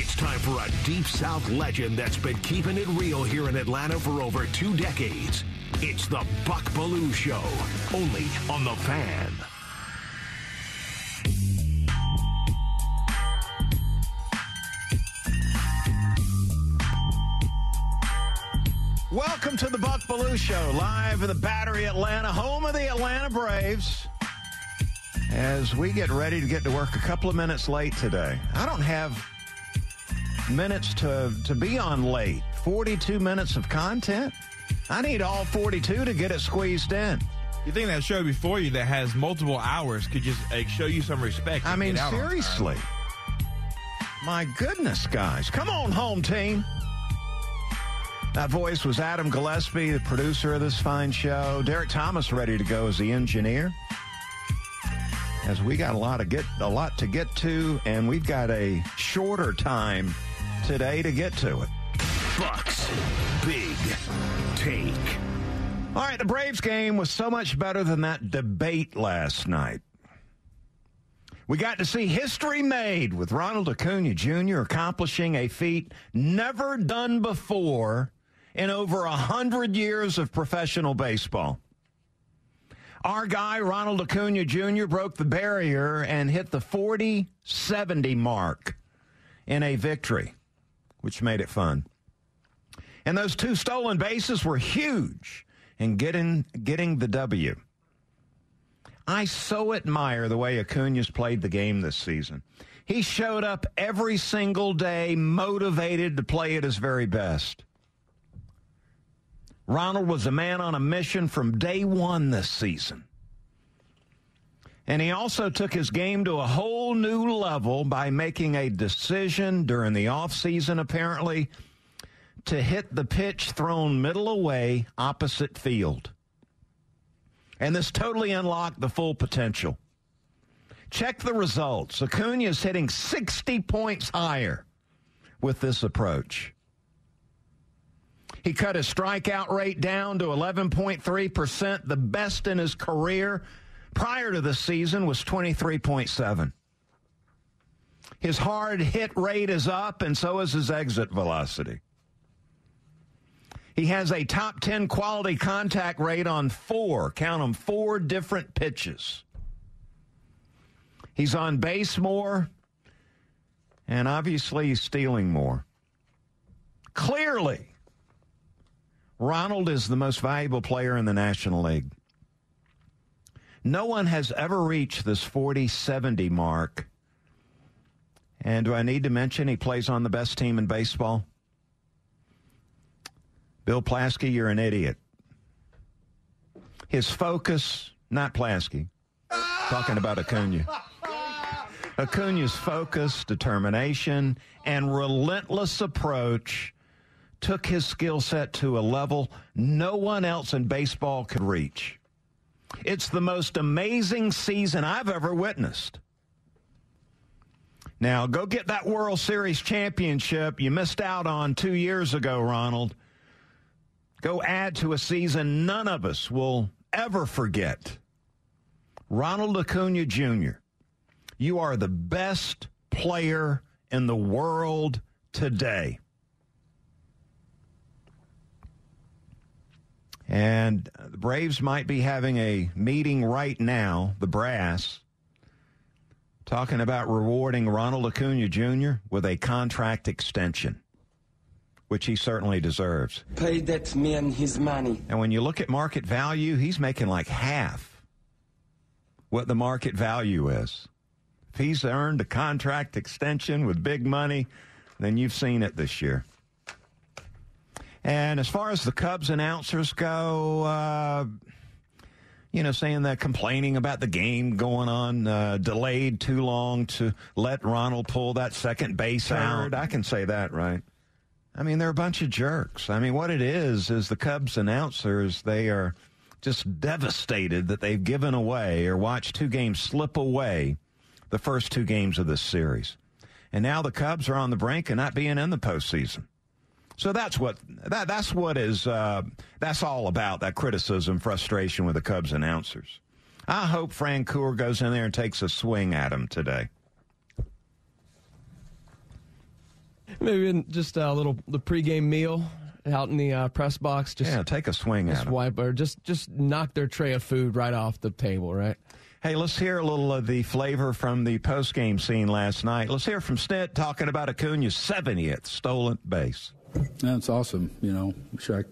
It's time for a Deep South legend that's been keeping it real here in Atlanta for over two decades. It's the Buck Belue Show, only on The Fan. Welcome to the Buck Belue Show, live in the Battery Atlanta, home of the Atlanta Braves. As we get ready to get to work a couple of minutes late today. I don't have minutes to, to be on late. 42 minutes of content. I need all 42 to get it squeezed in. You think that show before you that has multiple hours could just uh, show you some respect? I mean, get out on time? seriously. My goodness, guys. Come on home, team. That voice was Adam Gillespie, the producer of this fine show. Derek Thomas ready to go as the engineer. As we got a lot to get a lot to get to, and we've got a shorter time today to get to it. Bucks Big Take. All right, the Braves game was so much better than that debate last night. We got to see history made with Ronald Acuna Jr. accomplishing a feat never done before in over a hundred years of professional baseball. Our guy, Ronald Acuna Jr., broke the barrier and hit the 40 70 mark in a victory, which made it fun. And those two stolen bases were huge in getting, getting the W. I so admire the way Acuna's played the game this season. He showed up every single day motivated to play at his very best. Ronald was a man on a mission from day one this season. And he also took his game to a whole new level by making a decision during the offseason, apparently, to hit the pitch thrown middle away opposite field. And this totally unlocked the full potential. Check the results. Acuna is hitting 60 points higher with this approach. He cut his strikeout rate down to 11.3%, the best in his career. Prior to the season was 23.7. His hard hit rate is up, and so is his exit velocity. He has a top 10 quality contact rate on four, count them, four different pitches. He's on base more, and obviously he's stealing more. Clearly, Ronald is the most valuable player in the National League. No one has ever reached this 40 70 mark. And do I need to mention he plays on the best team in baseball? Bill Plaschke, you're an idiot. His focus, not Plaschke, talking about Acuna. Acuna's focus, determination, and relentless approach took his skill set to a level no one else in baseball could reach. It's the most amazing season I've ever witnessed. Now, go get that World Series championship you missed out on two years ago, Ronald. Go add to a season none of us will ever forget. Ronald Acuna Jr., you are the best player in the world today. And the Braves might be having a meeting right now, the brass, talking about rewarding Ronald Acuna Jr. with a contract extension, which he certainly deserves. Pay that man his money. And when you look at market value, he's making like half what the market value is. If he's earned a contract extension with big money, then you've seen it this year. And as far as the Cubs announcers go, uh, you know, saying that complaining about the game going on, uh, delayed too long to let Ronald pull that second base out. I can say that, right? I mean, they're a bunch of jerks. I mean, what it is is the Cubs announcers, they are just devastated that they've given away or watched two games slip away the first two games of this series. And now the Cubs are on the brink of not being in the postseason. So that's what that that's what is uh, that's all about. That criticism, frustration with the Cubs announcers. I hope Francoeur goes in there and takes a swing at him today. Maybe just a little the pregame meal out in the uh, press box. Just yeah, take a swing at him. Wipe or just just knock their tray of food right off the table, right? Hey, let's hear a little of the flavor from the post-game scene last night. Let's hear from Snit talking about Acuna's 70th stolen base. That's awesome. You know, sure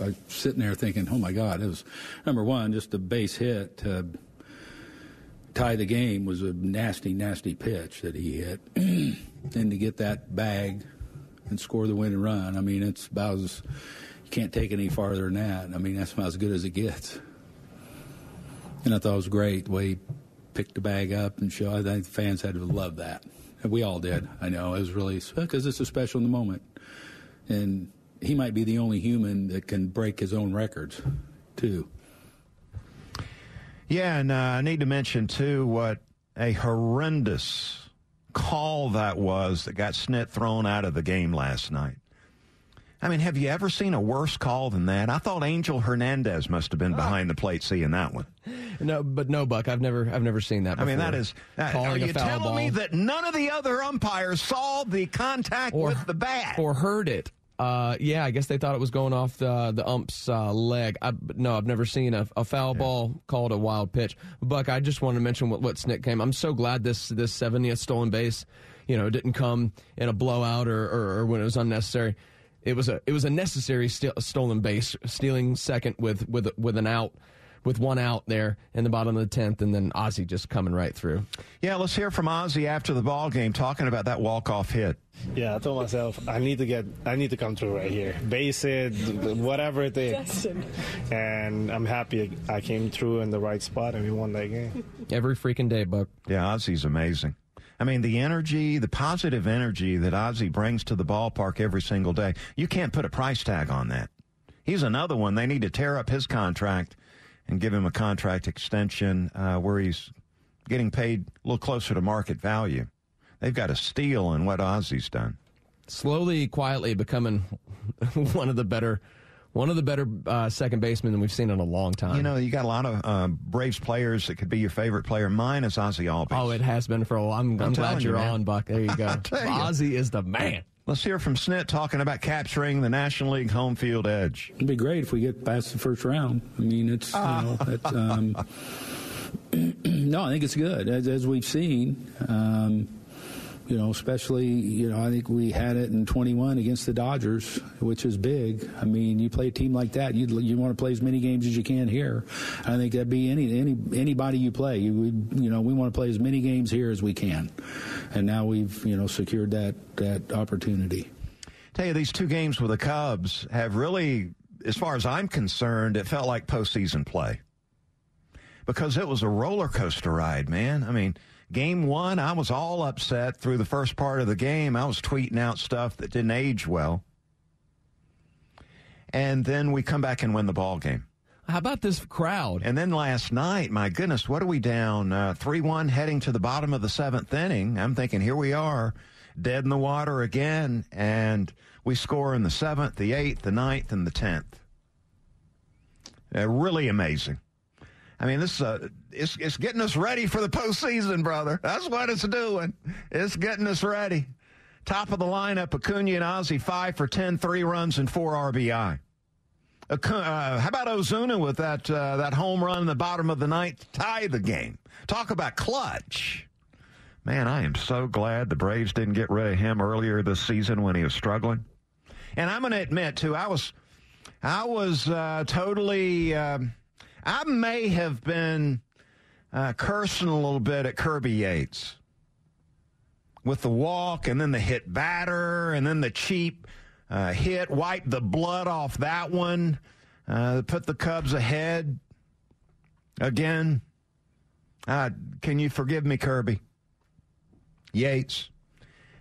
I, I sitting there thinking, oh my God, it was number one, just a base hit to tie the game was a nasty, nasty pitch that he hit, and to get that bag and score the winning run. I mean, it's about as you can't take any farther than that. I mean, that's about as good as it gets. And I thought it was great the way he picked the bag up and show. I think fans had to love that. We all did. I know it was really because it's a special in the moment and he might be the only human that can break his own records, too. Yeah, and uh, I need to mention too what a horrendous call that was that got Snit thrown out of the game last night. I mean, have you ever seen a worse call than that? I thought Angel Hernandez must have been behind the plate seeing that one. No, but no, Buck. I've never, I've never seen that. Before. I mean, that is. Uh, are you telling ball. me that none of the other umpires saw the contact or, with the bat or heard it? Uh, yeah, I guess they thought it was going off the the ump's uh, leg. I, no, I've never seen a, a foul yeah. ball called a wild pitch. Buck, I just want to mention what what Snit came. I'm so glad this this 70th stolen base, you know, didn't come in a blowout or, or, or when it was unnecessary it was a it was a necessary st- stolen base, stealing second with with with an out. With one out there in the bottom of the tenth, and then Ozzie just coming right through. Yeah, let's hear from Ozzie after the ball game, talking about that walk off hit. Yeah, I told myself I need to get, I need to come through right here, base it, whatever it is, and I'm happy I came through in the right spot and we won that game. Every freaking day, Buck. Yeah, Ozzie's amazing. I mean, the energy, the positive energy that Ozzie brings to the ballpark every single day, you can't put a price tag on that. He's another one. They need to tear up his contract and give him a contract extension uh, where he's getting paid a little closer to market value. They've got a steal in what Ozzie's done. Slowly, quietly becoming one of the better one of the better uh, second basemen than we've seen in a long time. You know, you got a lot of uh, Braves players that could be your favorite player. Mine is Ozzie Albies. Oh, it has been for a while. I'm, I'm, I'm glad you're you, on, Buck. There you go. Ozzie is the man. Let's hear from Snit talking about capturing the National League home field edge. It'd be great if we get past the first round. I mean, it's, you know, it's, um, no, I think it's good. As, as we've seen, um, you know, especially, you know, I think we had it in 21 against the Dodgers, which is big. I mean, you play a team like that, you you want to play as many games as you can here. I think that'd be any any anybody you play. You we, you know, we want to play as many games here as we can, and now we've you know secured that that opportunity. Tell you, these two games with the Cubs have really, as far as I'm concerned, it felt like postseason play because it was a roller coaster ride, man. I mean Game one, I was all upset through the first part of the game. I was tweeting out stuff that didn't age well. And then we come back and win the ball game. How about this crowd? And then last night, my goodness, what are we down? Uh, 3 1 heading to the bottom of the seventh inning. I'm thinking, here we are, dead in the water again. And we score in the seventh, the eighth, the ninth, and the tenth. Uh, really amazing. I mean, this uh, it's it's getting us ready for the postseason, brother. That's what it's doing. It's getting us ready. Top of the lineup, Acuna and Ozzie, five for 10, three runs and four RBI. Uh, how about Ozuna with that uh, that home run in the bottom of the ninth, to tie the game? Talk about clutch. Man, I am so glad the Braves didn't get rid of him earlier this season when he was struggling. And I'm going to admit too, I was I was uh, totally. Um, I may have been uh, cursing a little bit at Kirby Yates with the walk and then the hit batter and then the cheap uh, hit, wipe the blood off that one, uh, put the Cubs ahead. again. Uh, can you forgive me, Kirby? Yates.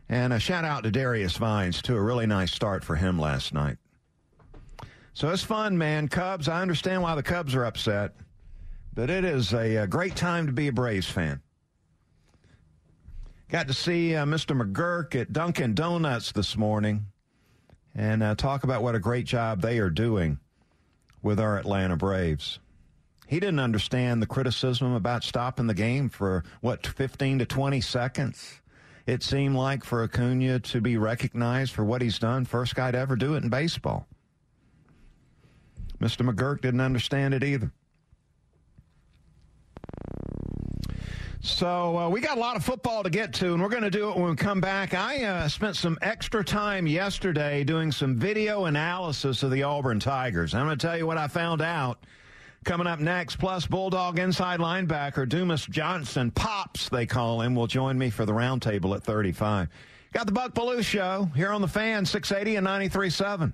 And a shout out to Darius Vines, too. A really nice start for him last night. So it's fun, man. Cubs, I understand why the Cubs are upset, but it is a, a great time to be a Braves fan. Got to see uh, Mr. McGuirk at Dunkin' Donuts this morning and uh, talk about what a great job they are doing with our Atlanta Braves. He didn't understand the criticism about stopping the game for, what, 15 to 20 seconds? It seemed like for Acuna to be recognized for what he's done, first guy to ever do it in baseball. Mr. McGuirk didn't understand it either. So uh, we got a lot of football to get to, and we're going to do it when we come back. I uh, spent some extra time yesterday doing some video analysis of the Auburn Tigers. I'm going to tell you what I found out. Coming up next, plus Bulldog inside linebacker Dumas Johnson, Pops they call him, will join me for the roundtable at 35. Got the Buck Belue Show here on the fan, 680 and 93.7.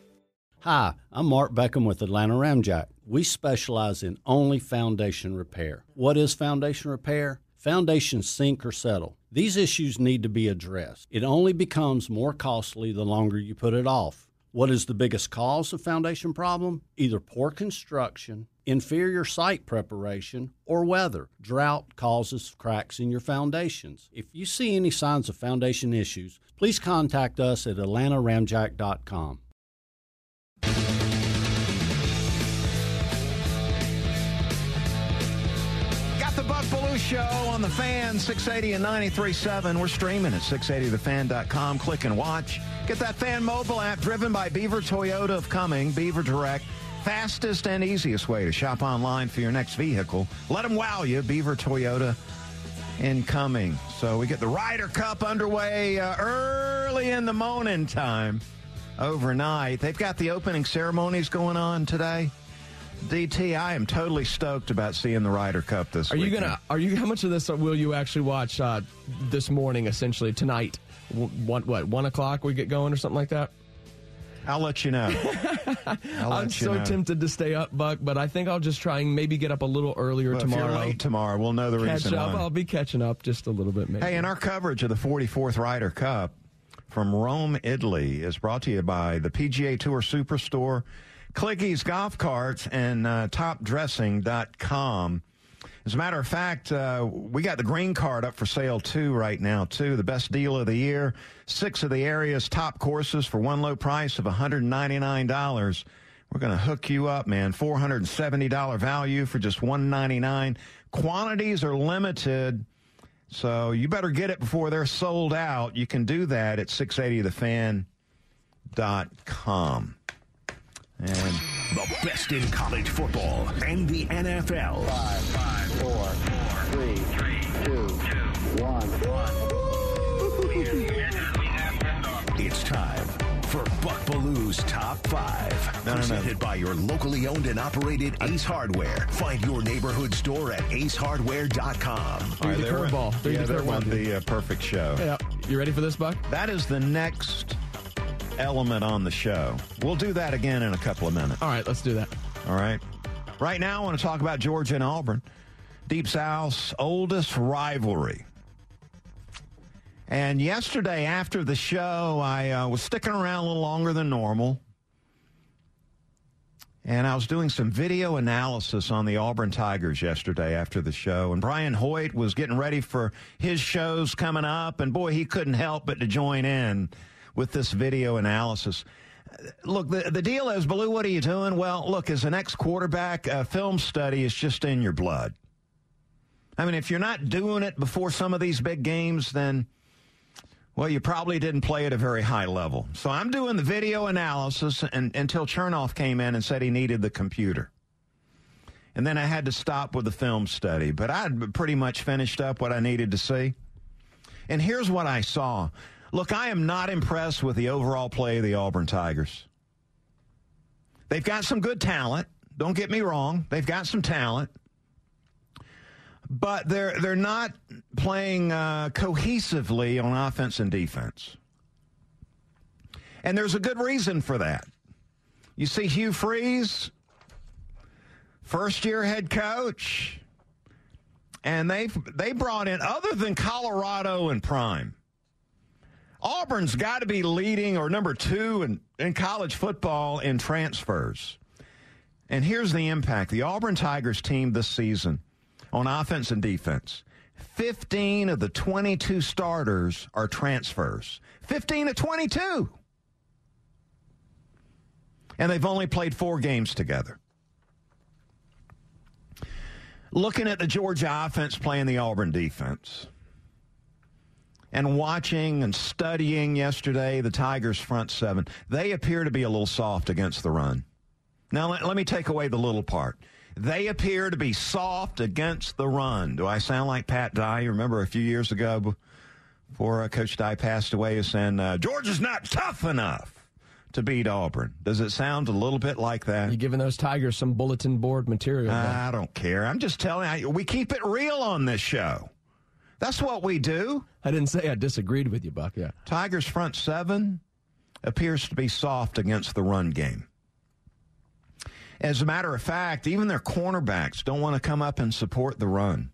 Hi, I'm Mark Beckham with Atlanta Ramjack. We specialize in only foundation repair. What is foundation repair? Foundations sink or settle. These issues need to be addressed. It only becomes more costly the longer you put it off. What is the biggest cause of foundation problem? Either poor construction, inferior site preparation, or weather. Drought causes cracks in your foundations. If you see any signs of foundation issues, please contact us at atlantaramjack.com. Got the Buck Belue Show on the fan, 680 and 93.7. We're streaming at 680thefan.com. Click and watch. Get that fan mobile app driven by Beaver Toyota of Cumming, Beaver Direct. Fastest and easiest way to shop online for your next vehicle. Let them wow you, Beaver Toyota incoming. So we get the Ryder Cup underway uh, early in the morning time overnight. They've got the opening ceremonies going on today. DT, I am totally stoked about seeing the Ryder Cup this Are you gonna? Are you? How much of this will you actually watch uh, this morning? Essentially tonight. One what? One o'clock we get going or something like that. I'll let you know. I'll I'm so know. tempted to stay up, Buck, but I think I'll just try and maybe get up a little earlier Well, tomorrow. late tomorrow, we'll know the Catch reason up. why. I'll be catching up just a little bit, maybe. Hey, and our coverage of the 44th Ryder Cup from Rome, Italy is brought to you by the PGA Tour Superstore, Clicky's Golf Carts, and uh, TopDressing.com. As a matter of fact, uh, we got the green card up for sale too right now too. The best deal of the year. Six of the area's top courses for one low price of $199. We're going to hook you up, man. $470 value for just 199. Quantities are limited. So you better get it before they're sold out. You can do that at 680thefan.com. And The best in college football and the NFL. Five, five, four, 5. No, no, no. presented by your locally owned and operated Ace Hardware. Find your neighborhood store at acehardware.com. All right, there the curveball. Yeah, the there curveball. went the uh, perfect show. Yeah. You ready for this, Buck? That is the next element on the show. We'll do that again in a couple of minutes. All right, let's do that. All right. Right now, I want to talk about Georgia and Auburn, Deep South's oldest rivalry. And yesterday, after the show, I uh, was sticking around a little longer than normal. And I was doing some video analysis on the Auburn Tigers yesterday after the show. And Brian Hoyt was getting ready for his shows coming up. And boy, he couldn't help but to join in with this video analysis. Look, the, the deal is, Belue, what are you doing? Well, look, as an ex quarterback, uh, film study is just in your blood. I mean, if you're not doing it before some of these big games, then, well, you probably didn't play at a very high level. So I'm doing the video analysis and, until Chernoff came in and said he needed the computer. And then I had to stop with the film study, but I'd pretty much finished up what I needed to see. And here's what I saw. Look, I am not impressed with the overall play of the Auburn Tigers. They've got some good talent. Don't get me wrong. They've got some talent. But they're they're not playing uh, cohesively on offense and defense. And there's a good reason for that. You see Hugh Freeze, first year head coach, and they they brought in other than Colorado and Prime. Auburn's got to be leading or number two in, in college football in transfers. And here's the impact the Auburn Tigers team this season on offense and defense 15 of the 22 starters are transfers. 15 of 22. And they've only played four games together. Looking at the Georgia offense playing the Auburn defense and watching and studying yesterday the Tigers' front seven, they appear to be a little soft against the run. Now, let, let, me take away the little part. They appear to be soft against the run. Do I sound like Pat Dye? You remember a few years ago before uh, Coach Dye passed away, was saying, uh, Georgia's not tough enough to beat Auburn. Does it sound a little bit like that? You're giving those Tigers some bulletin board material? I don't care. I'm just telling you, we keep it real on this show. That's what we do. I didn't say I disagreed with you, Buck. Yeah. Tigers front seven appears to be soft against the run game. As a matter of fact, even their cornerbacks don't want to come up and support the run.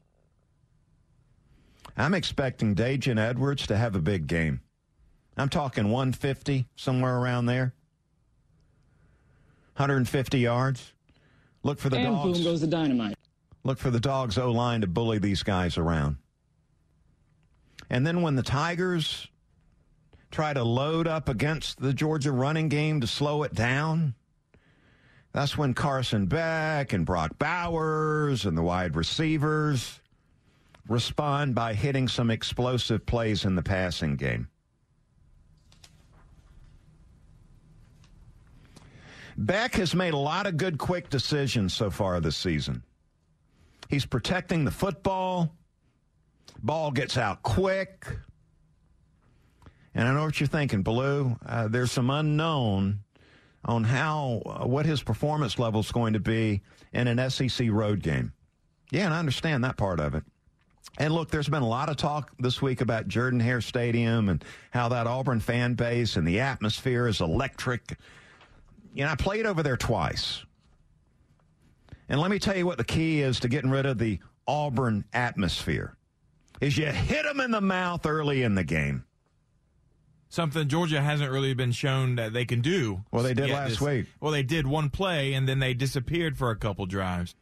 I'm expecting Daijun Edwards to have a big game. I'm talking 150, somewhere around there. 150 yards. Look for the and dogs. boom goes the dynamite. Look for the dogs O line to bully these guys around. And then when the Tigers try to load up against the Georgia running game to slow it down, that's when Carson Beck and Brock Bowers and the wide receivers respond by hitting some explosive plays in the passing game. Beck has made a lot of good, quick decisions so far this season. He's protecting the football. Ball gets out quick. And I know what you're thinking, Blue. Uh, there's some unknown on how uh, what his performance level is going to be in an SEC road game. Yeah, and I understand that part of it. And look, there's been a lot of talk this week about Jordan Hare Stadium and how that Auburn fan base and the atmosphere is electric. You know, I played over there twice. And let me tell you what the key is to getting rid of the Auburn atmosphere is you hit them in the mouth early in the game. Something Georgia hasn't really been shown that they can do. Well, they did last this, week. Well, they did one play and then they disappeared for a couple drives.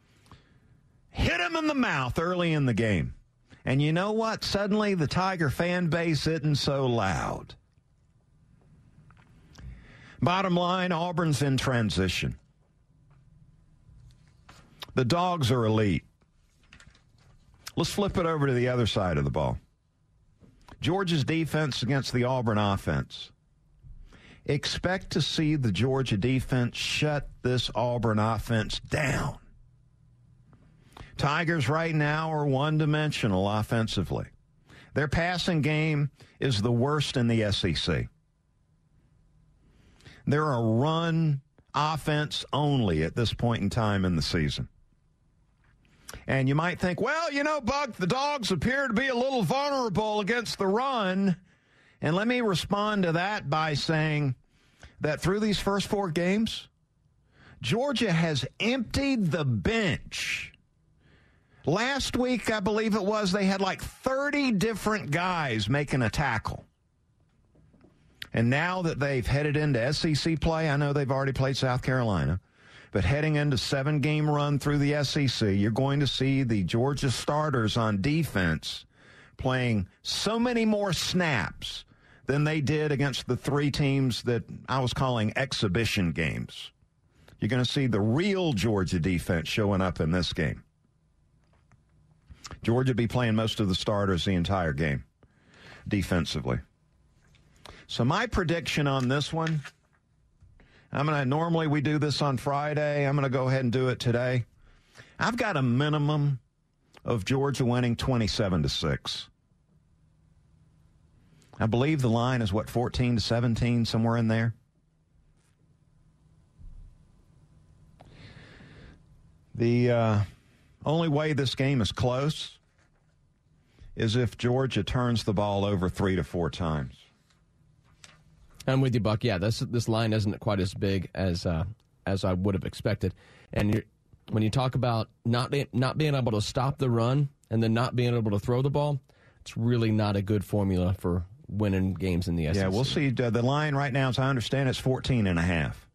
Hit them in the mouth early in the game. And you know what? Suddenly the Tiger fan base isn't so loud. Bottom line Auburn's in transition. The dogs are elite. Let's flip it over to the other side of the ball. Georgia's defense against the Auburn offense. Expect to see the Georgia defense shut this Auburn offense down. Tigers right now are one dimensional offensively. Their passing game is the worst in the SEC. They're a run offense only at this point in time in the season. And you might think, well, you know, Buck, the dogs appear to be a little vulnerable against the run. And let me respond to that by saying that through these first four games, Georgia has emptied the bench. Last week, I believe it was, they had like 30 different guys making a tackle. And now that they've headed into SEC play, I know they've already played South Carolina. But heading into seven game run through the SEC, you're going to see the Georgia starters on defense playing so many more snaps than they did against the three teams that I was calling exhibition games. You're going to see the real Georgia defense showing up in this game. Georgia be playing most of the starters the entire game defensively. So my prediction on this one I'm going to normally we do this on Friday. I'm going to go ahead and do it today. I've got a minimum of Georgia winning 27 to 6. I believe the line is what 14 to 17 somewhere in there. The uh, only way this game is close is if Georgia turns the ball over three to four times. I'm with you, Buck. Yeah, this this line isn't quite as big as uh, as I would have expected. And when you talk about not not being able to stop the run and then not being able to throw the ball, it's really not a good formula for winning games in the SEC. Yeah, we'll see. Uh, the line right now, as I understand, it's 14 and a half.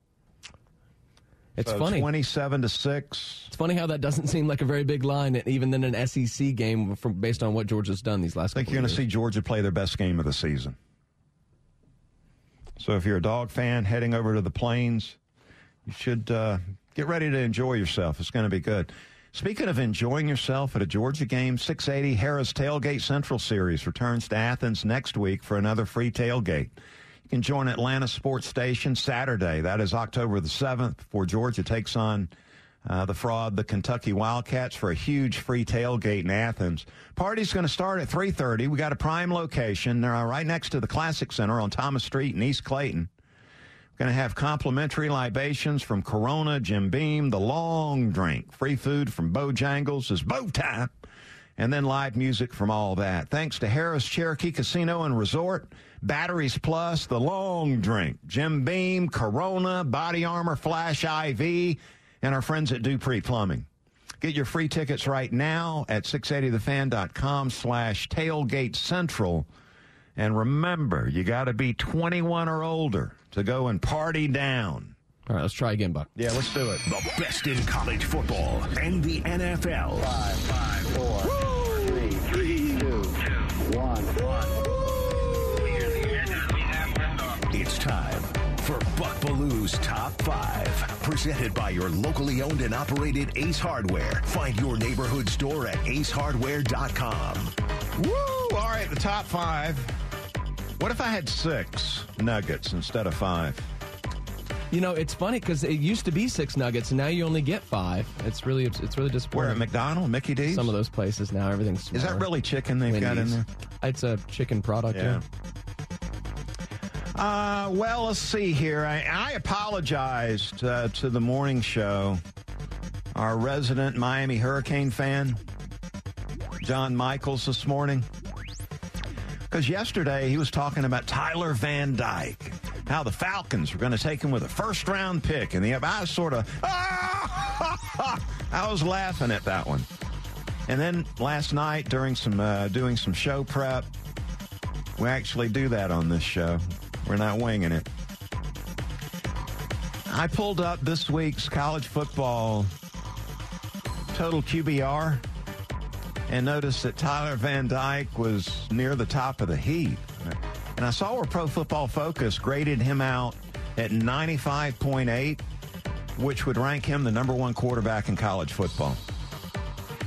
It's so funny. 27 to 6. It's funny how that doesn't seem like a very big line, even in an SEC game, from, based on what Georgia's done these last I think you're going to see Georgia play their best game of the season. So if you're a dog fan heading over to the Plains, you should uh, get ready to enjoy yourself. It's going to be good. Speaking of enjoying yourself at a Georgia game, 680 Harrah's Tailgate Central Series returns to Athens next week for another free tailgate. You can join Atlanta Sports Station Saturday. That is October the 7th before Georgia takes on uh, the fraud, the Kentucky Wildcats, for a huge free tailgate in Athens. Party's going to start at 3.30. We got a prime location. They're right next to the Classic Center on Thomas Street in East Clayton. We're going to have complimentary libations from Corona, Jim Beam, the long drink, free food from Bojangles is bow time, and then live music from all that. Thanks to Harrah's Cherokee Casino and Resort, Batteries Plus, the long drink, Jim Beam, Corona, Body Armor, Flash IV, and our friends at Dupree Plumbing. Get your free tickets right now at 680thefan.com slash tailgate central. And remember, you got to be 21 or older to go and party down. All right, let's try again, Buck. Yeah, let's do it. The best in college football and the NFL. Five, five, four, three, Belue's Top 5. Presented by your locally owned and operated Ace Hardware. Find your neighborhood store at acehardware.com. Woo! All right, the top five. What if I had six nuggets instead of five? You know, it's funny because it used to be six nuggets, and now you only get five. It's really, it's really disappointing. Where at McDonald, Mickey D's? Some of those places now, everything's. Is that really chicken they've got in there? It's a chicken product. Yeah. Yeah. Uh, well, let's see here. I, I apologized uh, to the morning show. Our resident Miami Hurricane fan, John Michaels, this morning. Because yesterday he was talking about Tyler Van Dyke, how the Falcons were going to take him with a first round pick. And the I sort of, I was laughing at that one. And then last night during some uh, doing some show prep, we actually do that on this show. We're not winging it. I pulled up this week's college football total QBR and noticed that Tyler Van Dyke was near the top of the heap. And I saw where Pro Football Focus graded him out at 95.8, which would rank him the number one quarterback in college football.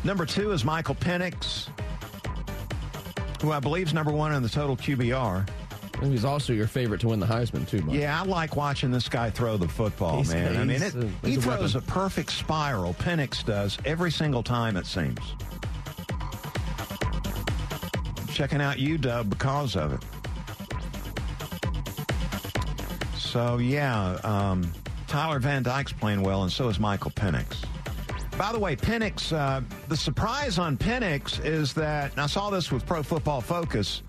Number two is Michael Penix, who I believe is number one in the total QBR. He's also your favorite to win the Heisman too. Buck. Yeah, I like watching this guy throw the football, He's- man. I mean, it, a- he a throws a, perfect spiral. Penix does every single time, it seems. Checking out UW because of it. So, yeah, um, Tyler Van Dyke's playing well, and so is Michael Penix. By the way, Penix, uh, the surprise on Penix is that, and I saw this with Pro Football Focus,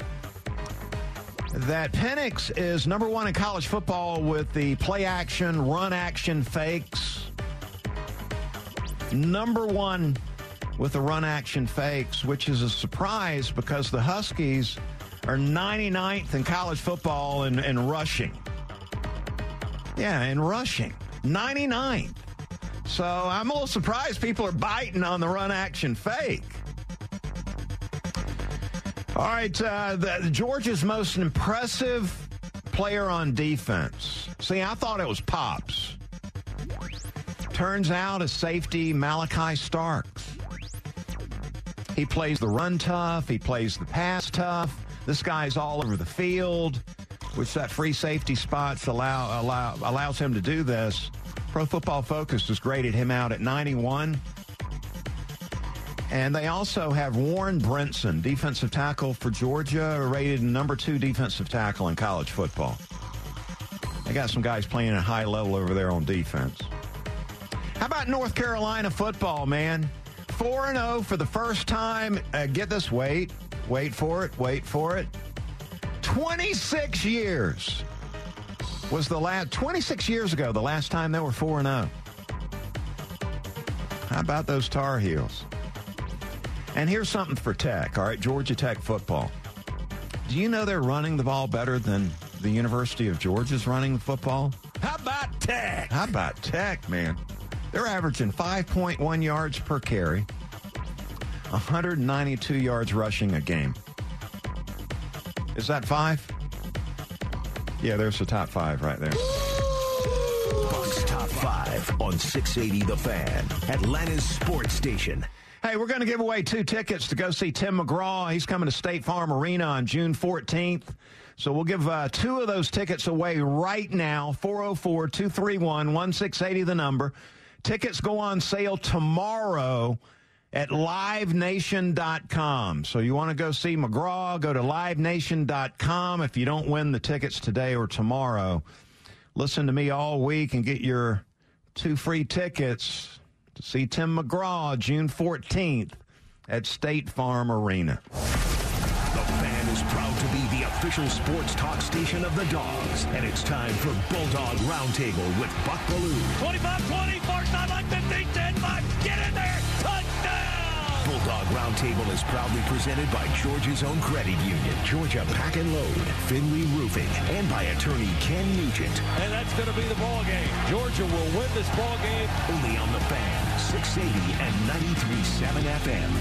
that Penix is number one in college football with the play action, run action fakes. Number one with the run action fakes, which is a surprise because the Huskies are 99th in college football in, in rushing. Yeah, in rushing. 99th. So I'm a little surprised people are biting on the run action fake. All right, uh, the, Georgia's most impressive player on defense. See, I thought it was Pops. Turns out a safety, Malaki Starks. He plays the run tough. He plays the pass tough. This guy's all over the field, which that free safety spots allow, allow allows him to do this. Pro Football Focus has graded him out at 91. And they also have Warren Brinson, defensive tackle for Georgia, rated number two defensive tackle in college football. They got some guys playing at a high level over there on defense. How about North Carolina football, man? 4 0 for the first time. Uh, get this, wait, wait for it, wait for it. 26 years was the last, 26 years ago, the last time they were 4 0. How about those Tar Heels? And here's something for Tech, all right, Georgia Tech football. Do you know they're running the ball better than the University of Georgia's running the football? How about Tech? How about Tech, man? They're averaging 5.1 yards per carry, 192 yards rushing a game. Is that five? Yeah, there's the top five right there. Bucks Top 5 on 680 The Fan, Atlanta's sports station. Hey, we're going to give away two tickets to go see Tim McGraw. He's coming to State Farm Arena on June 14th. So we'll give uh, two of those tickets away right now 404 231 1680, the number. Tickets go on sale tomorrow at livenation.com. So you want to go see McGraw, go to livenation.com. If you don't win the tickets today or tomorrow, listen to me all week and get your two free tickets to see Tim McGraw June 14th at State Farm Arena. The Fan is proud to be the official sports talk station of the Dogs, and it's time for Bulldog Roundtable with Buck Belue. 25-20, far sideline 15, 10, Bulldog Roundtable is proudly presented by Georgia's own credit union, Georgia Pack and Load, Findlay Roofing, and by attorney Ken Nugent. And that's going to be the ball game. Georgia will win this ball game. Only on the Fan, 680 and 93.7 FM.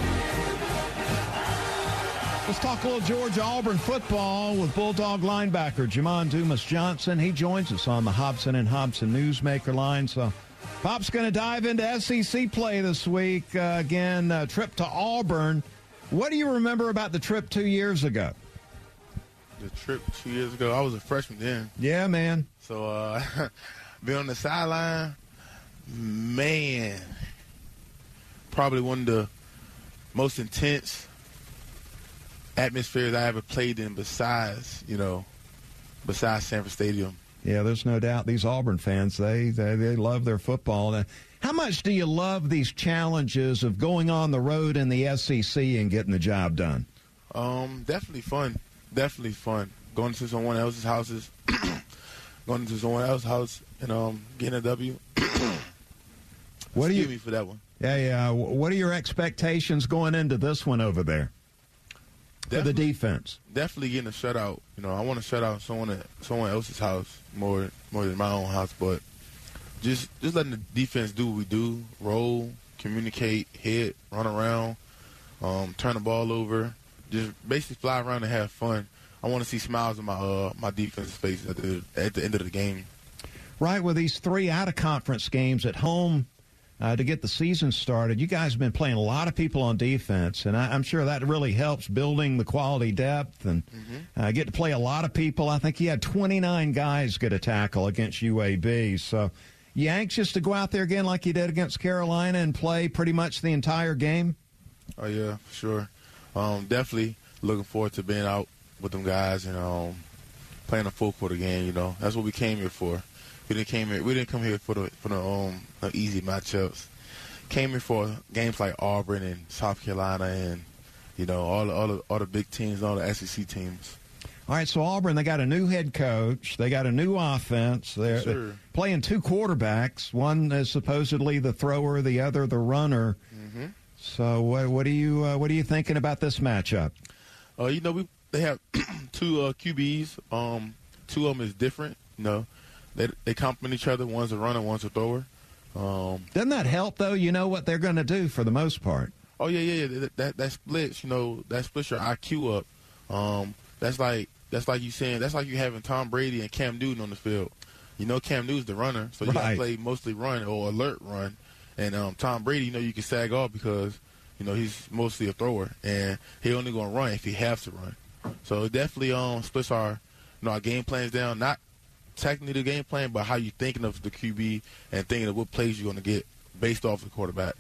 Let's talk a little Georgia Auburn football with Bulldog linebacker Jamon Dumas Johnson. He joins us on the Hobson and Hobson Newsmaker line. So, Pop's going to dive into SEC play this week. Uh, again, uh, trip to Auburn. What do you remember about the trip two years ago? The trip two years ago, I was a freshman then. Yeah, man. So, uh, being on the sideline, man, probably one of the most intense atmospheres I ever played in besides, you know, besides Sanford Stadium. Yeah, there's no doubt these Auburn fans, they, they, they love their football. How much do you love these challenges of going on the road in the SEC and getting the job done? Um, definitely fun. Definitely fun. Going to someone else's houses, going to someone else's house and um, getting a W. What do you me for that one? Yeah, yeah. What are your expectations going into this one over there for the defense? Definitely getting a shutout. You know, I want to shut out someone at someone else's house more more than my own house, but just just letting the defense do what we do: roll, communicate, hit, run around, um, turn the ball over, just basically fly around and have fun. I want to see smiles on my uh, my defense's face at the at the end of the game. Right, with these three out of conference games at home uh, to get the season started, you guys have been playing a lot of people on defense, and I, am sure that really helps building the quality depth and uh, get to play a lot of people. I think he had 29 guys get a tackle against UAB, so. You anxious to go out there again like you did against Carolina and play pretty much the entire game? Oh yeah, sure. Um, definitely looking forward to being out with them guys and um, playing a full quarter game. You know, that's what we came here for. We didn't came here. We didn't come here for the for the um the easy matchups. Came here for games like Auburn and South Carolina and you know all the all the, all the big teams, all the SEC teams. All right, so Auburn, they got a new head coach. They got a new offense. They're, Sure. they're playing two quarterbacks. One is supposedly the thrower, the other the runner. Mm-hmm. So, what, what are you uh, what are you thinking about this matchup? Uh, you know, we they have two uh, QBs. Um, two of them is different. You know, they they complement each other. One's a runner, one's a thrower. Um, Doesn't that help though? You know what they're going to do for the most part. Oh yeah, yeah, yeah. That, that that splits, you know, that splits your IQ up. Um, that's like that's like you saying that's like you having Tom Brady and Cam Newton on the field. You know, Cam Newton's the runner, so you got Right. to play mostly run or alert run. And um, Tom Brady, you know, you can sag off because you know he's mostly a thrower, and he only going to run if he has to run. So it definitely um splits our you know our game plans down. Not technically the game plan, but how you thinking of the QB and thinking of what plays you're going to get based off the quarterback.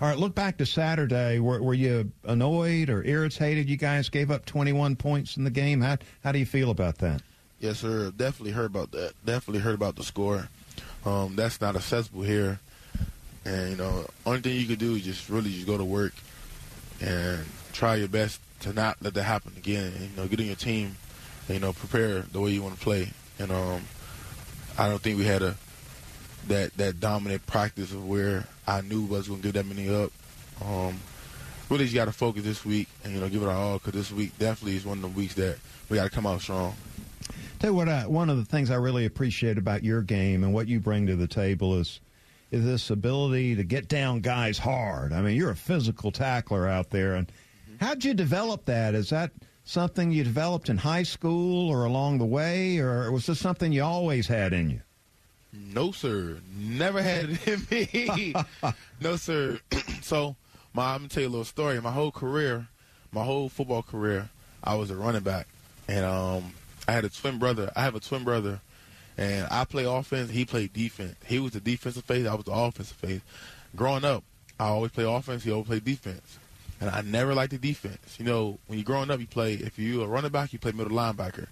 All right, look back to Saturday. Were, were you annoyed or irritated? You guys gave up 21 points in the game. How how do you feel about that? Yes, sir. Definitely heard about that. Definitely heard about the score. Um, that's not accessible here. And you know, only thing you could do is just really just go to work and try your best to not let that happen again. And, you know, get in your team, and, you know, prepare the way you want to play. And um, I don't think we had a that that dominant practice of where I knew I was going to give that many up. Um, really, just got to focus this week and you know give it our all because this week definitely is one of the weeks that we got to come out strong. Tell you what, I, one of the things I really appreciate about your game and what you bring to the table is is this ability to get down guys hard. I mean, you're a physical tackler out there, and how'd you develop that? Is that something you developed in high school or along the way, or was this something you always had in you? No, sir. Never had it in me. no, sir. so, my, I'm gonna tell you a little story. My whole career, my whole football career, I was a running back, and um, I had a twin brother. I have a twin brother, and I play offense. He played defense. He was the defensive face. I was the offensive face. Growing up, I always play offense. He always played defense, and I never liked the defense. You know, when you're growing up, you play. If you're a running back, you play middle linebacker.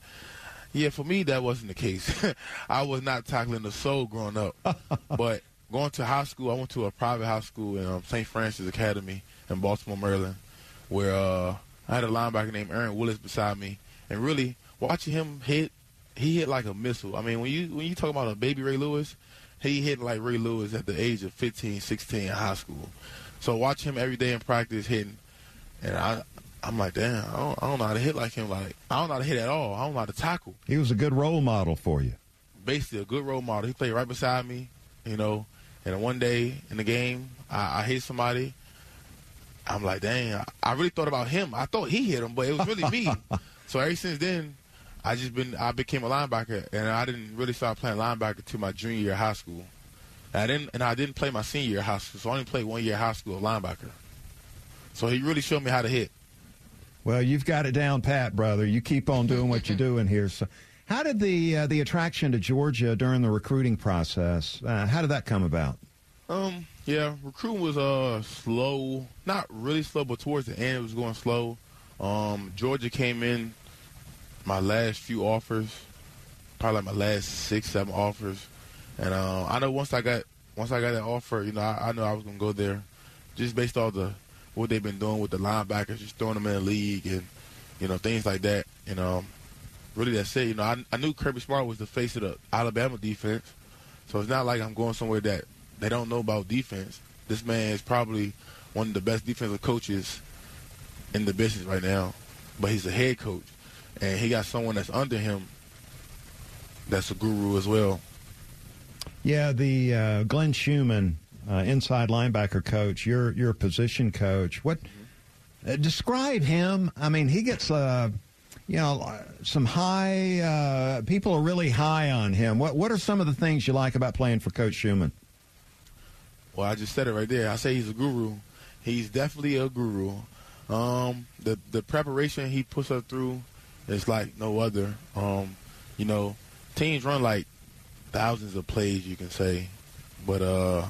Yeah, for me that wasn't the case. I was not tackling the soul growing up. but going to high school, I went to a private high school in um, St. Frances Academy in Baltimore, Maryland, where uh, I had a linebacker named Aaron Willis beside me, and really watching him hit, he hit like a missile. I mean, when you when you talk about a baby Ray Lewis, he hit like Ray Lewis at the age of 15, 16 in high school. So watch him every day in practice hitting, and I I'm like, damn, I don't, I don't know how to hit like him. Like, I don't know how to hit at all. I don't know how to tackle. He was a good role model for you. Basically, a good role model. He played right beside me, you know. And one day in the game, I, I hit somebody. I'm like, dang, I, I really thought about him. I thought he hit him, but it was really me. so ever since then, I just been I became a linebacker, and I didn't really start playing linebacker till my junior year of high school. And I didn't, and I didn't play my senior year of high school, so I only played one year of high school linebacker. So he really showed me how to hit. Well, you've got it down pat, brother. You keep on doing what you're doing here. So, how did the uh, the attraction to Georgia during the recruiting process? Uh, how did that come about? Um, yeah, recruiting was uh slow, not really slow, but towards the end it was going slow. Um, Georgia came in my last few offers, probably like my last six, seven offers, and uh, I know once I got once I got that offer, you know, I, I knew I was gonna go there, just based off the what they've been doing with the linebackers, just throwing them in the league and, you know, things like that. You know, really that's it. You know, I, I knew Kirby Smart was the face of the Alabama defense. So it's not like I'm going somewhere that they don't know about defense. This man is probably one of the best defensive coaches in the business right now. But he's a head coach. And he got someone that's under him that's a guru as well. Yeah, the uh, Glenn Schumann uh, inside linebacker coach, your your position coach. What uh, describe him? I mean, he gets uh, you know some high uh, people are really high on him. What what are some of the things you like about playing for Coach Schumann? Well, I just said it right there. I say he's a guru. He's definitely a guru. Um, the the preparation he puts us through is like no other. Um, you know, teams run like thousands of plays, you can say, but uh,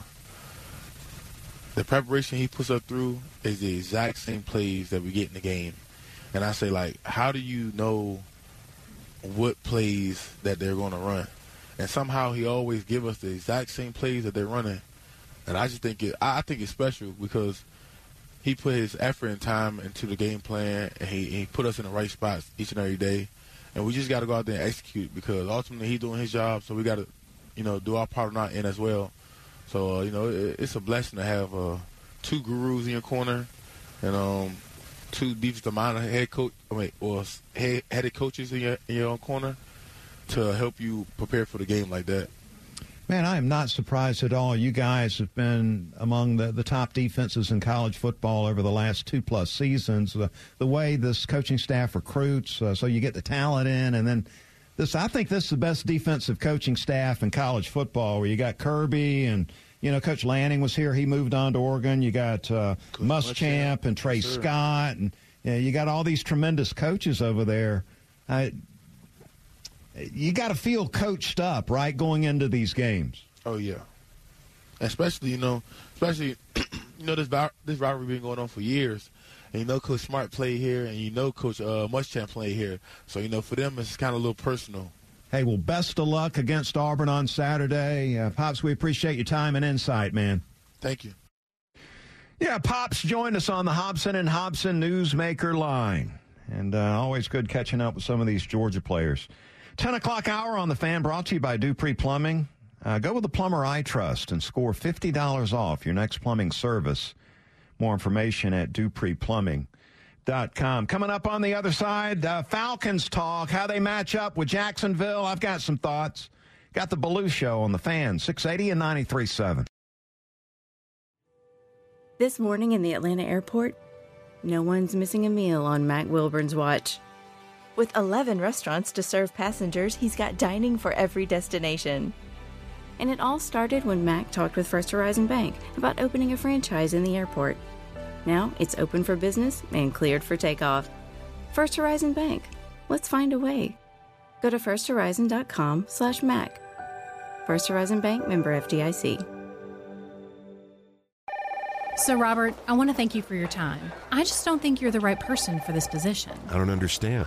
the preparation he puts us through is the exact same plays that we get in the game. And I say, like, how do you know what plays that they're going to run? And somehow he always give us the exact same plays that they're running. And I just think it, I think it's special because he put his effort and time into the game plan, and he, he put us in the right spots each and every day. And we just got to go out there and execute because ultimately he's doing his job, so we got to, you know, do our part on our end as well. So uh, you know, it, it's a blessing to have uh, two gurus in your corner, and um, two defensive minded head coach, wait, or head headed coaches in your in your own corner to help you prepare for the game like that. Man, I am not surprised at all. You guys have been among the, the top defenses in college football over the last two plus seasons. The, the way this coaching staff recruits, uh, so you get the talent in, and then this. I think this is the best defensive coaching staff in college football. Where you got Kirby and you know Coach Lanning was here. He moved on to Oregon. You got uh, Muschamp and Tray sure. Scott, and you, know, you got all these tremendous coaches over there. Uh, you got to feel coached up, right, going into these games. Oh yeah, especially you know, especially you know this this rivalry been going on for years, and you know Coach Smart played here, and you know Coach uh, Muschamp played here. So you know for them it's kind of a little personal. Hey, well, best of luck against Auburn on Saturday, uh, Pops. We appreciate your time and insight, man. Thank you. Yeah, Pops joined us on the Hobson and Hobson Newsmaker line, and uh, always good catching up with some of these Georgia players. 10 o'clock hour on the fan brought to you by Dupree Plumbing. Uh, go with the plumber I trust and score $50 off your next plumbing service. More information at dupreeplumbing.com. Coming up on the other side, uh, Falcons talk, how they match up with Jacksonville. I've got some thoughts. Got the Belue Show on the fan, 680 and 93.7. This morning in the Atlanta airport, no one's missing a meal on Mac Wilburn's watch. With 11 restaurants to serve passengers, he's got dining for every destination. And it all started when Mac talked with First Horizon Bank about opening a franchise in the airport. Now it's open for business and cleared for takeoff. First Horizon Bank. Let's find a way. Go to firsthorizon.com/mac. First Horizon Bank member FDIC. So, Robert, I want to thank you for your time. I just don't think you're the right person for this position. I don't understand.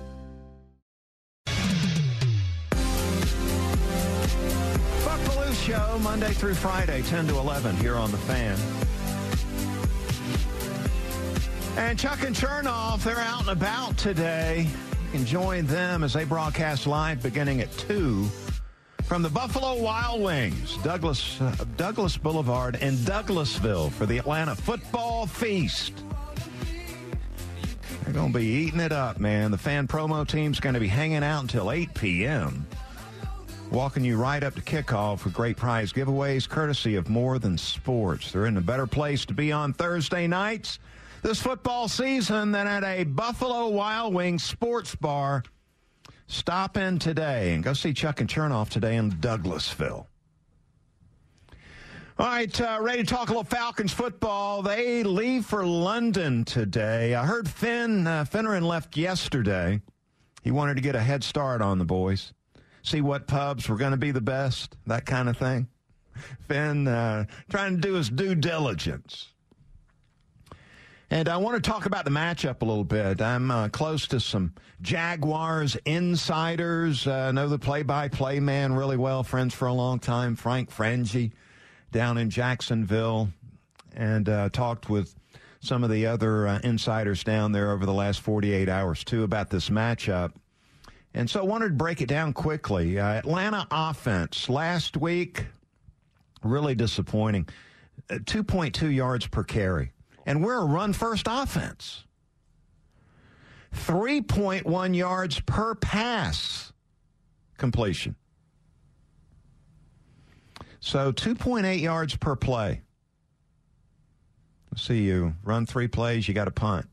show Monday through Friday, 10 to 11 here on The Fan. And Chuck and Chernoff, they're out and about today. You can join them as they broadcast live beginning at 2 from the Buffalo Wild Wings, Douglas, uh, Douglas Boulevard in Douglasville for the Atlanta Football Feast. They're going to be eating it up, man. The fan promo team's going to be hanging out until 8 p.m walking you right up to kickoff with great prize giveaways courtesy of More Than Sports. They're in a better place to be on Thursday nights this football season than at a Buffalo Wild Wings sports bar. Stop in today and go see Chuck and Chernoff today in Douglasville. All right, uh, ready to talk a little Falcons football. They leave for London today. I heard Finn uh, Finneran left yesterday. He wanted to get a head start on the boys see what pubs were going to be the best, that kind of thing. Finn uh, trying to do his due diligence. And I want to talk about the matchup a little bit. I'm uh, close to some Jaguars insiders. Uh, know the play-by-play man really well. Friends for a long time, Frank Frangie, down in Jacksonville, and uh, talked with some of the other uh, insiders down there over the last 48 hours too about this matchup. And so I wanted to break it down quickly. Uh, Atlanta offense last week, really disappointing. Uh, 2.2 yards per carry. And we're a run first offense. 3.1 yards per pass completion. So 2.8 yards per play. Let's see, you run three plays, you got a punt.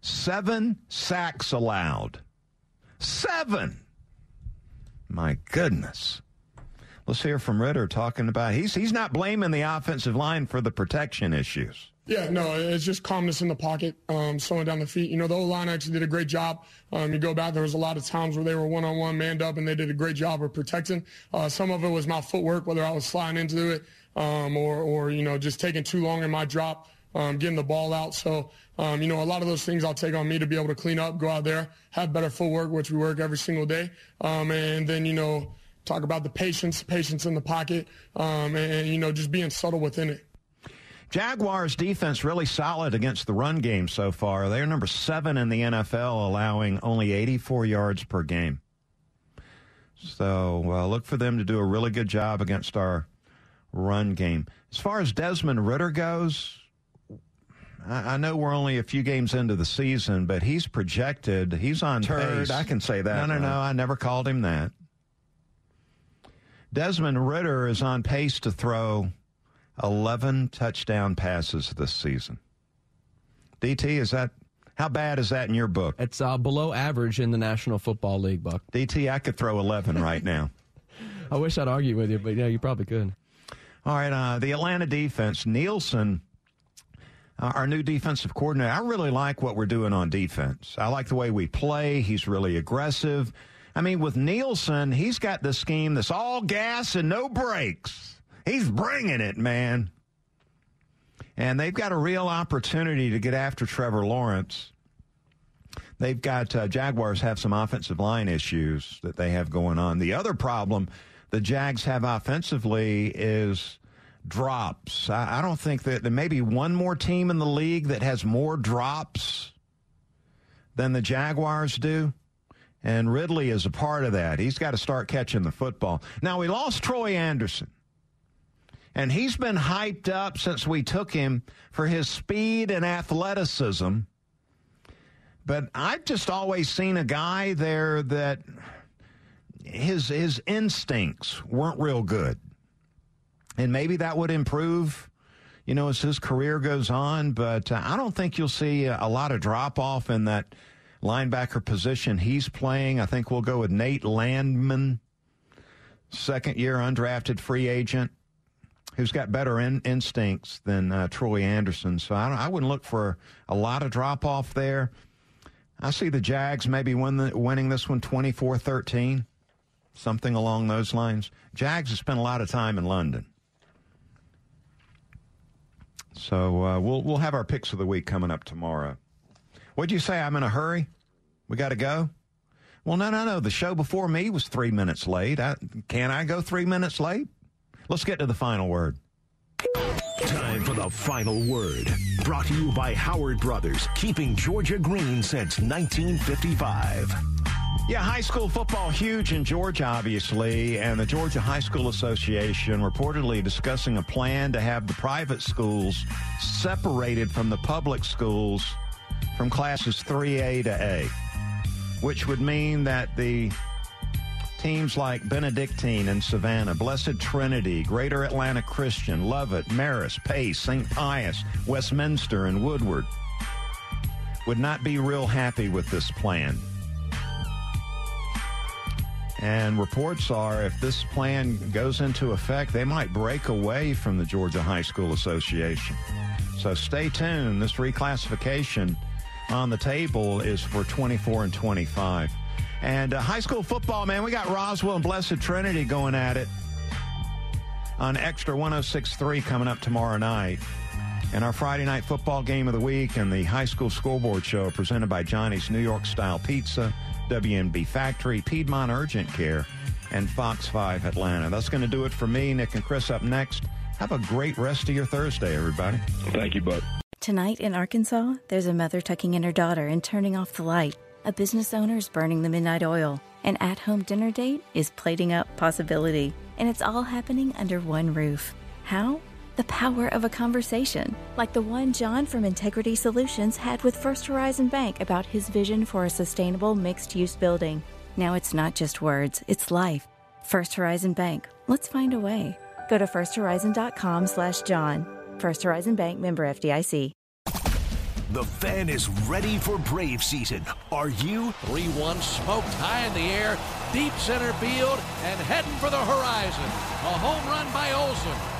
Seven sacks allowed. Seven. My goodness. Let's hear from Ridder talking about he's he's not blaming the offensive line for the protection issues. Yeah, no, it's just calmness in the pocket, um, slowing down the feet. You know, the O line actually did a great job. Um, you go back, there was a lot of times where they were one on one, manned up, and they did a great job of protecting. Uh, some of it was my footwork, whether I was sliding into it um, or, or, you know, just taking too long in my drop, um, getting the ball out. So um, you know, a lot of those things I'll take on me to be able to clean up, go out there, have better footwork, which we work every single day. Um, and then, you know, talk about the patience, patience in the pocket, um, and, and, you know, just being subtle within it. Jaguars defense really solid against the run game so far. They're number seven in the NFL, allowing only 84 yards per game. So uh, look for them to do a really good job against our run game. As far as Desmond Ridder goes, I, know we're only a few games into the season, but he's projected. He's on Turd. pace. I can say that. No, no, no. I never called him that. Desmond Ridder is on pace to throw 11 touchdown passes this season. DT, is that How bad is that in your book? It's uh, below average in the National Football League, Buck. DT, I could throw 11 right now. I wish I'd argue with you, but yeah, you probably could. All right, uh, the Atlanta defense, Nielsen, uh, our new defensive coordinator. I really like what we're doing on defense. I like the way we play. He's really aggressive. I mean, with Nielsen, he's got the scheme that's all gas and no brakes. He's bringing it, man. And they've got a real opportunity to get after Trevor Lawrence. They've got uh, Jaguars have some offensive line issues that they have going on. The other problem the Jags have offensively is drops. I, I don't think that there may be one more team in the league that has more drops than the Jaguars do. And Ridley is a part of that. He's got to start catching the football. Now, we lost Troy Andersen. And he's been hyped up since we took him for his speed and athleticism. But I've just always seen a guy there that his his instincts weren't real good. And maybe that would improve, you know, as his career goes on, but uh, I don't think you'll see a, lot of drop off in that linebacker position he's playing. I think we'll go with Nate Landman, second year undrafted free agent who's got better in, instincts than uh, Troy Andersen. So I, I, wouldn't look for a lot of drop off there. I see the Jags maybe win the, winning this one 24 13, something along those lines. Jags have spent a lot of time in London. So uh, we'll, we'll have our picks of the week coming up tomorrow. What'd you say? I'm in a hurry? We got to go? Well, no, no, no. The show before me was three minutes late. I, can I go three minutes late? Let's get to the final word. Time for the final word. Brought to you by Howard Brothers, keeping Georgia green since 1955. Yeah, high school football huge in Georgia, obviously, and the Georgia High School Association reportedly discussing a plan to have the private schools separated from the public schools from classes 3A to A, which would mean that the Teams like Benedictine and Savannah, Blessed Trinity, Greater Atlanta Christian, Lovett, Marist, Pace, St. Pius, Westminster, and Woodward would not be real happy with this plan. And reports are if this plan goes into effect, they might break away from the Georgia High School Association. So stay tuned. This reclassification on the table is for 24 and 25. And uh, high school football, man, we got Roswell and Blessed Trinity going at it on Extra 1063 coming up tomorrow night. And our Friday night football game of the week and the high school scoreboard show presented by Johnny's New York Style Pizza, WNB Factory, Piedmont Urgent Care, and Fox 5 Atlanta. That's going to do it for me, Nick and Chris up next. Have a great rest of your Thursday, everybody. Thank you, Bud. Tonight in Arkansas, there's a mother tucking in her daughter and turning off the light. A business owner is burning the midnight oil. An at home dinner date is plating up possibility. And it's all happening under one roof. How? The power of a conversation, like the one John from Integrity Solutions had with First Horizon Bank about his vision for a sustainable mixed use building. Now it's not just words, it's life. First Horizon Bank. Let's find a way. Go to firsthorizon.com slash John. First Horizon Bank member FDIC. The fan is ready for Brave season. Are you? 3 1 smoked high in the air, deep center field, and heading for the horizon. A home run by Olson.